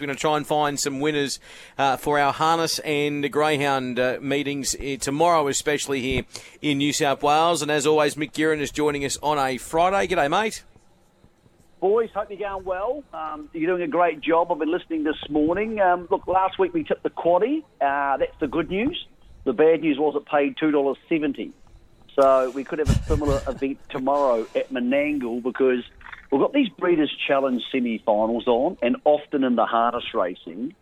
We're going to try and find some winners uh, for our harness and greyhound uh, meetings uh, tomorrow, especially here in New South Wales. And as always, Mick Guerin is joining us on a Friday. G'day, mate. Boys, hope you're going well. Um, you're doing a great job. I've been listening this morning. Um, look, last week we tipped the quaddy. Uh, that's the good news. The bad news was it paid two dollars seventy. So we could have a similar event tomorrow at Menangle because we've got these Breeders' Challenge semi-finals on, and often in the harness racing,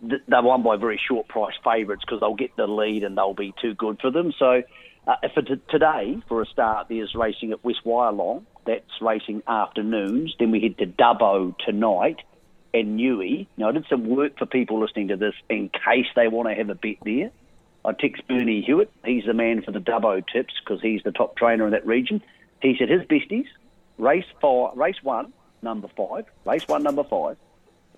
they're won by very short price favourites because they'll get the lead and they'll be too good for them. So uh, for today, for a start, there's racing at West Wyalong. That's racing afternoons. Then we head to Dubbo tonight and Newey. Now, I did some work for people listening to this in case they want to have a bet there. I text Bernie Hewitt. He's the man for the Dubbo tips because he's the top trainer in that region. He said his besties, race four, race one, number five, race one, number five,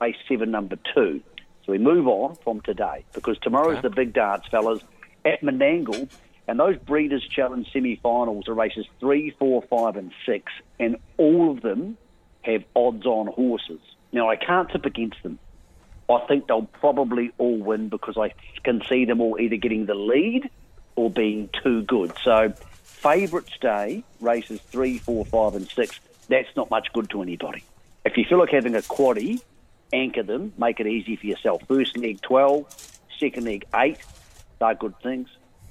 race seven, number two. So we move on from today because tomorrow's Okay. the big darts, fellas, at Menangle. And those Breeders' Challenge semi-finals are races three, four, five, and six, and all of them have odds-on horses. Now I can't tip against them. I think they'll probably all win because I can see them all either getting the lead or being too good. So, favourites day, races three, four, five, and six, that's not much good to anybody. If you feel like having a quaddy, anchor them, make it easy for yourself. First leg 12, second leg 8, they're good things.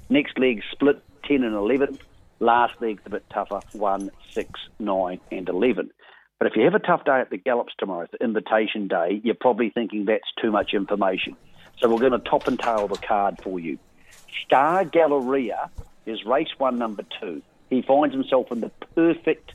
Next leg split 10 and 11. Last leg's a bit tougher 1, 6, 9, and 11. But if you have a tough day at the Gallops tomorrow, the invitation day, you're probably thinking that's too much information. So we're going to top and tail the card for you. Star Galleria is race one, number two. He finds himself in the perfect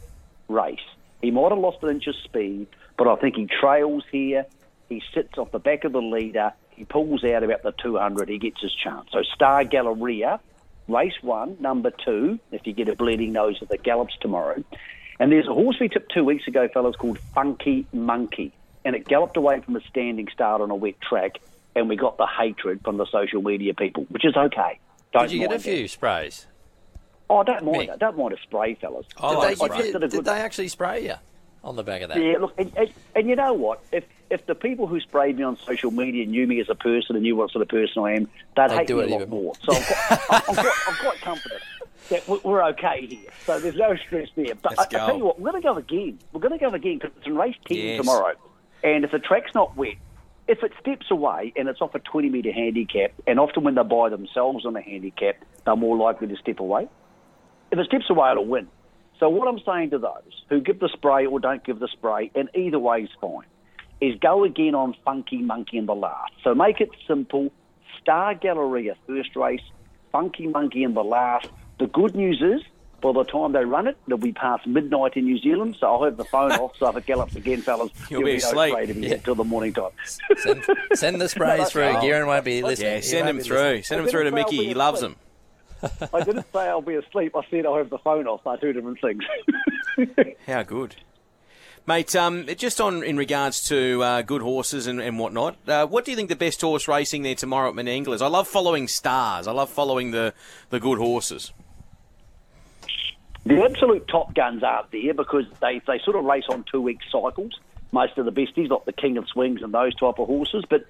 race. He might have lost an inch of speed, but I think he trails here. He sits off the back of the leader. He pulls out about the 200. He gets his chance. So Star Galleria, race one, number two, if you get a bleeding nose at the Gallops tomorrow. And there's a horse we tipped two weeks ago, fellas, called Funky Monkey. And it galloped away from a standing start on a wet track, and we got the hatred from the social media people, which is okay. Don't Did you get a few that. sprays? Oh, don't mind Mick. that. Don't mind a spray, fellas. I Did, they, spray. give did did good- they actually spray you on the back of that? Yeah, look, and, and, and you know what? If if the people who sprayed me on social media knew me as a person and knew what sort of person I am, they'd They'd hate do me it a lot even more. So I'm quite, I'm, quite, I'm quite confident that we- we're okay here. So there's no stress there. But I, I tell you what, we're going to go again. We're going to go again because it's in race 10 Yes. tomorrow. And if the track's not wet, if it steps away and it's off a 20 metre handicap, and often when they're by themselves on a handicap, they're more likely to step away. If it steps away, it'll win. So what I'm saying to those who give the spray or don't give the spray, and either way is fine, is go again on Funky Monkey in the last. So make it simple. Star Galleria first race, Funky Monkey in the last. The good news is, by the time they run it, it'll be past midnight in New Zealand, so I'll have the phone off. So if it gallops again, fellas, You'll be no asleep. spray Yeah. until the morning time. Send, send the sprays through. Oh. Guerin won't be listening. Yeah, send won't him through. listening. Send him through to Mickey. He loves them. I didn't say I'll be asleep. I said I'll have the phone off. They're two different things. How good. Mate, um, just on in regards to uh, good horses and, and whatnot, uh, what do you think the best horse racing there tomorrow at Menangle is? I love following stars. I love following the, the good horses. The absolute top guns aren't there because they, they sort of race on two week cycles. Most of the besties, like the King of Swings and those type of horses. But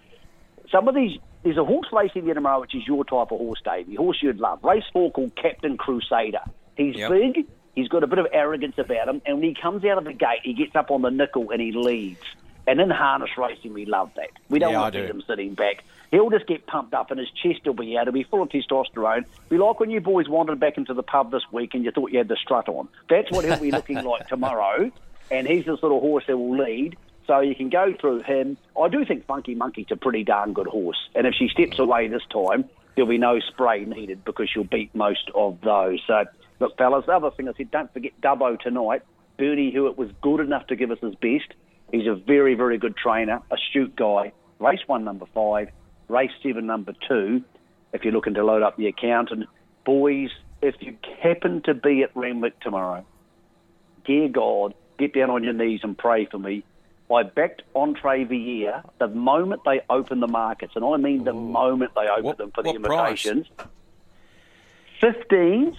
some of these, there's a horse racing there tomorrow, which is your type of horse, Davey. Horse you'd love. Race four called Captain Crusader. He's Yep. big. He's got a bit of arrogance about him, and when he comes out of the gate, he gets up on the nickel and he leads. And in harness racing, we love that. We don't Yeah, want to see do. him sitting back. He'll just get pumped up, and his chest will be out. He'll be full of testosterone. Be like when you boys wandered back into the pub this week and you thought you had the strut on. That's what he'll be looking like tomorrow. And he's the sort of horse that will lead. So you can go through him. I do think Funky Monkey's a pretty darn good horse. And if she steps away this time, there'll be no spray needed because she'll beat most of those. So, look, fellas, the other thing I said, don't forget Dubbo tonight. Bernie Hewitt was good enough to give us his best. He's a very, very good trainer, astute guy. Race one, number five. Race seven, number two. If you're looking to load up the account. And boys, if you happen to be at Randwick tomorrow, dear God, get down on your knees and pray for me. I backed Entriviere the moment they open the markets, and I mean the moment they open What- them for the price? invitations. 15s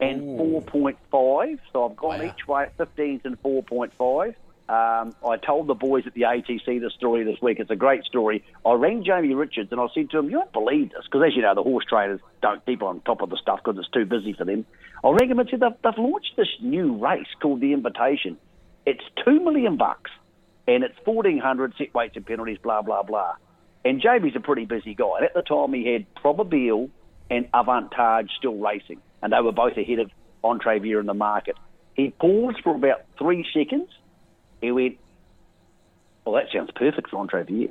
and 4.5. So I've gone Wow. each way at 15s and 4.5. Um, I told the boys at the ATC the story this week. It's a great story. I rang Jamie Richards and I said to him, "You won't believe this," because as you know, the horse trainers don't keep on top of the stuff because it's too busy for them. I rang him and said they've, they've launched this new race called the Invitation. It's two million bucks, and it's fourteen hundred set weights and penalties, blah blah blah. And Jamie's a pretty busy guy. And at the time, he had Probabeel and Avantage still racing, and they were both ahead of Entriviere in the market. He paused for about three seconds. He went, Well, that sounds perfect for Entriviere.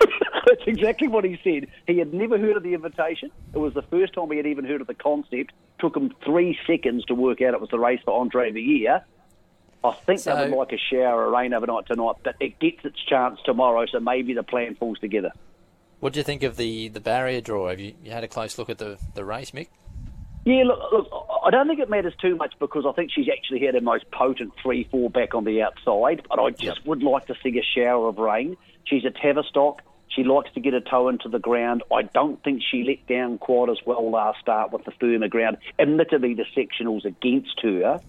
That's exactly what he said. He had never heard of the invitation. It was the first time he had even heard of the concept. Took him three seconds to work out it was the race for Entriviere. I think So- they would like a shower of rain overnight tonight, but it gets its chance tomorrow, so maybe the plan falls together. What do you think of the, the barrier draw? Have you, you had a close look at the, the race, Mick? Yeah, look, look, I don't think it matters too much because I think she's actually had her most potent 3 4 back on the outside, but I just would like to see a shower of rain. She's a Tavistock. She likes to get her toe into the ground. I don't think she let down quite as well last start with the firmer ground. Admittedly, the sectionals against her,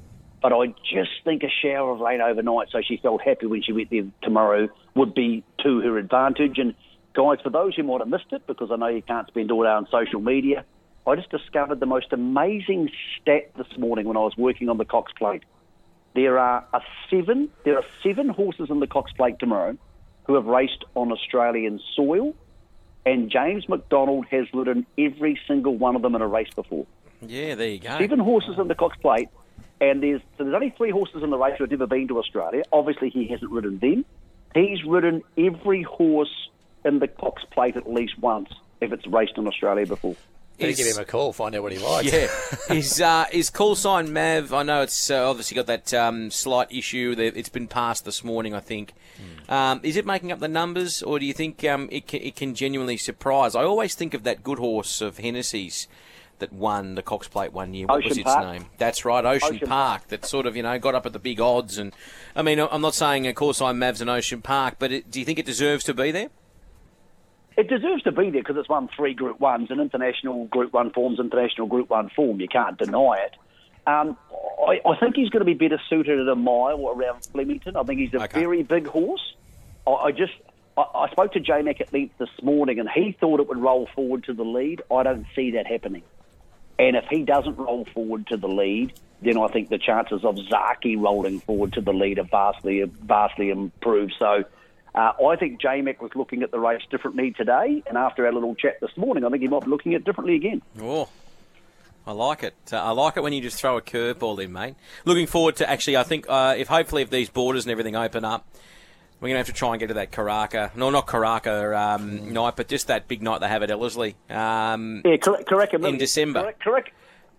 but I just think a shower of rain overnight, so she felt happy when she went there tomorrow, would be to her advantage. And guys, for those who might have missed it, because I know you can't spend all day on social media, I just discovered the most amazing stat this morning when I was working on the Cox Plate. There are a seven. There are seven horses in the Cox Plate tomorrow who have raced on Australian soil, and James McDonald has ridden every single one of them in a race before. Yeah, there you go. Seven horses in the Cox Plate, and there's so there's only three horses in the race who have never been to Australia. Obviously, he hasn't ridden them. He's ridden every horse in the Cox Plate at least once if it's raced in Australia before. Better Is- give him a call, find out what he likes. Yeah, is uh, is call sign Mav? I know it's uh, obviously got that um, slight issue. That it's been passed this morning, I think. Um, is it making up the numbers, or do you think um, it can, it can genuinely surprise? I always think of that good horse of Hennessy's that won the Cox Plate one year. What was its Park. name? That's right, Ocean, Ocean Park. That sort of you know got up at the big odds, and I mean I'm not saying a call sign Mav's an Ocean Park, but it, do you think it deserves to be there? It deserves to be there because it's won three Group Ones, and international Group One forms international Group One form. You can't deny it. Um, I, I think he's going to be better suited at a mile around Flemington. I think he's a Okay. very big horse. I, I just I, I spoke to J Mac at length this morning, and he thought it would roll forward to the lead. I don't see that happening. And if he doesn't roll forward to the lead, then I think the chances of Zaaki rolling forward to the lead are vastly vastly improved. So uh, I think J-Mac was looking at the race differently today, and after our little chat this morning, I think he might be looking at it differently again. Oh, I like it. Uh, I like it when you just throw a curveball in, mate. Looking forward to actually. I think uh, if hopefully if these borders and everything open up, we're gonna have to try and get to that Karaka. No, not Karaka um, night, but just that big night they have at Ellerslie. Um, Yeah, correct. correct In December. Correct, correct.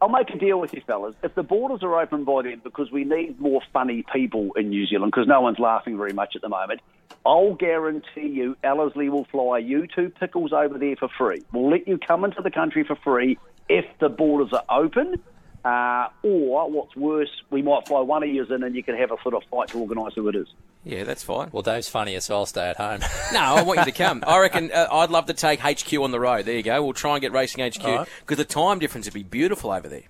I'll make a deal with you, fellas. If the borders are open by then, because we need more funny people in New Zealand, because no one's laughing very much at the moment, I'll guarantee you Ellerslie will fly you two pickles over there for free. We'll let you come into the country for free if the borders are open. Uh, or, what's worse, we might fly one of you in and you can have a sort of fight to organise who it is. yeah, that's fine. Well, Dave's funny, so I'll stay at home. No, I want you to come. I reckon uh, I'd love to take HQ on the road. There you go. We'll try and get Racing HQ All right. because the time difference would be beautiful over there.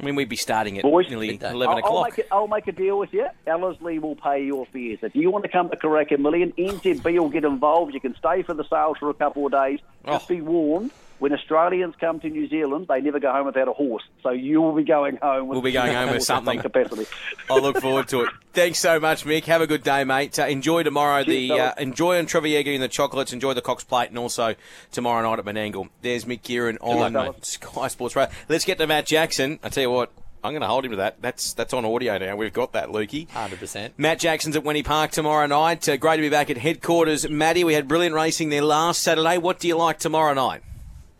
I mean, we'd be starting at Boys, nearly midday. 11 I'll, I'll, o'clock. make it, I'll make a deal with you. Ellerslie will pay your fares. If you want to come to Karaka Million, NZB will get involved. You can stay for the sales for a couple of days. Oh. Just Oh. be warned, when Australians come to New Zealand, they never go home without a horse. So you will be going home with We'll be going home with horse some something. capacity. I look forward to it. Thanks so much, Mick. Have a good day, mate. Uh, enjoy tomorrow. Cheers, the uh, enjoy Entriviere and the chocolates. Enjoy the Cox Plate, and also tomorrow night at Menangle. There's Mick Guerin on luck. Sky Sports Radio. Let's get to Matt Jackson. I tell you what, I'm going to hold him to that. That's that's on audio now. We've got that, Lukey. 100%. Matt Jackson's at Wenny Park tomorrow night. Uh, great to be back at headquarters. Matty, we had brilliant racing there last Saturday. What do you like tomorrow night?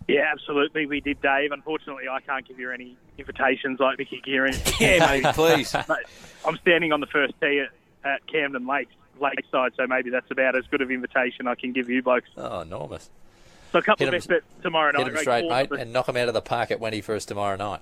Yeah, absolutely. We did, Dave. Unfortunately, I can't give you any invitations like Mickey Guerin. Yeah, mate, please. Mate, I'm standing on the first tee at, at Camden Lakes, Lakeside, so maybe that's about as good of invitation I can give you, blokes. Oh, enormous. So a couple Hit of bets tomorrow night. Hit him straight, mate, number- and knock him out of the park at Wendy us tomorrow night.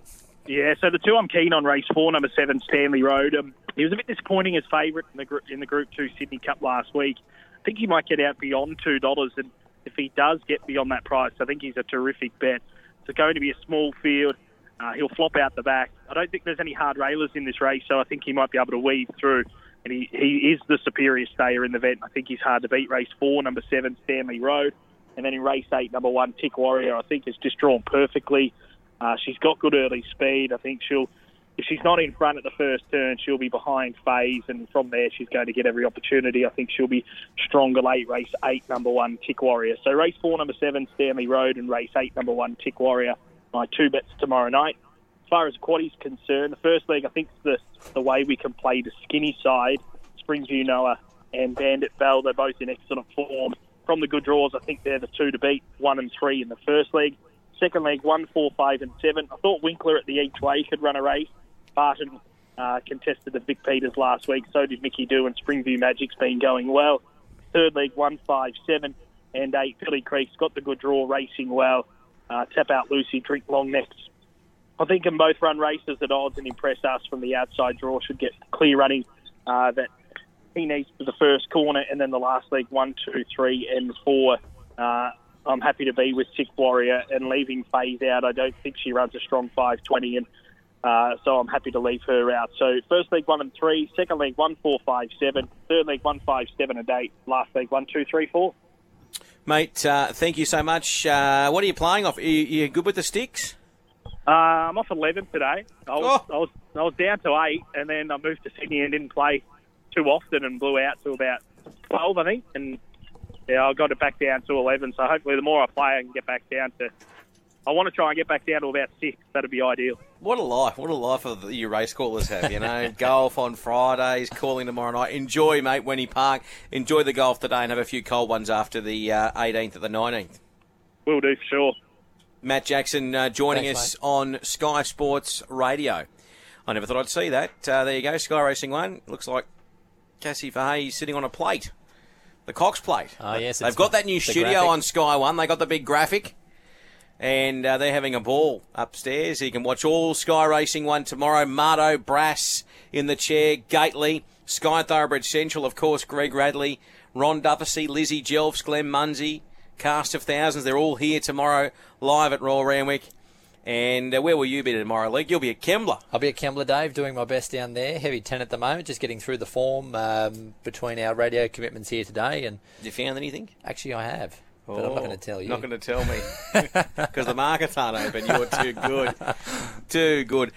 Yeah, so the two I'm keen on race four, number seven, Stanley Road. Um, he was a bit disappointing as favourite in the group in the Group Two Sydney Cup last week. I think he might get out beyond two dollars, and if he does get beyond that price, I think he's a terrific bet. It's going to be a small field. Uh, he'll flop out the back. I don't think there's any hard railers in this race, so I think he might be able to weave through. and he, he is the superior stayer in the event. I think he's hard to beat. Race four, number seven, Stanley Road. And then in race eight, number one, Tick Warrior, I think is just drawn perfectly. Uh, she's got good early speed. I think she'll, if she's not in front at the first turn, she'll be behind phase, and from there she's going to get every opportunity. I think she'll be stronger late. Race eight, number one, Tick Warrior. So race four, number seven, Stanley Road, and race eight, number one, Tick Warrior. My two bets tomorrow night. As far as quaddy's concerned, the first leg I think the the way we can play the skinny side. Springview Noah and Bandit Bell, they're both in excellent form from the good draws, I think they're the two to beat, one and three in the first leg. Second leg, one, four, five, and seven. I thought Winkler at the each way could run a race. Barton uh, contested the Big Peters last week, so did Mickey Do, and Springview Magic's been going well. Third leg, one, five, seven, and eight. Philly Creek's got the good draw, racing well. Uh, tap out Lucy, drink long necks. I think can both run races at odds and impress us from the outside draw. Should get clear running uh, that he needs for the first corner, and then the last leg, one, two, three, and four. Uh, I'm happy to be with Tick Warrior and leaving Phase out. I don't think she runs a strong 520, and uh, so I'm happy to leave her out. So first league one and three, second league one, four, five, seven, third leg one, five, seven, and eight, last leg one, two, three, four. Mate, uh, thank you so much. Uh, what are you playing off? Are you, you good with the sticks? Uh, I'm off 11 today. I was, oh. I was I was down to eight, and then I moved to Sydney and didn't play too often and blew out to about 12, I think. And yeah, I got it back down to 11. So hopefully, the more I play, I can get back down to. I want to try and get back down to about six. That'd be ideal. What a life! What a life of you race callers have. You know, golf on Fridays, calling tomorrow night. Enjoy, mate, Wenny Park. Enjoy the golf today, and have a few cold ones after the uh, 18th or the 19th. Will do for sure. Matt Jackson uh, joining Thanks, us mate. on Sky Sports Radio. I never thought I'd see that. Uh, there you go, Sky Racing One. Looks like Cassie Fahey sitting on a plate, the Cox plate. Oh, yes, they've it's got the- that new studio graphic. on Sky One. They got the big graphic, and uh, they're having a ball upstairs. You can watch all Sky Racing One tomorrow. Marto Brass in the chair, Gately, Sky Thoroughbred Central, of course. Greg Radley, Ron Dufficy, Lizzie Jelfs, Glenn Munsey, cast of thousands. They're all here tomorrow, live at Royal Randwick. And uh, where will you be tomorrow, Leg? You'll be at Kembla. I'll be at Kembla, Dave, doing my best down there. Heavy 10 at the moment, just getting through the form um, between our radio commitments here today. And Have you found anything? actually, I have. But I'm not going to oh, tell you. Not going to tell me because the markets aren't open. You're too good, too good.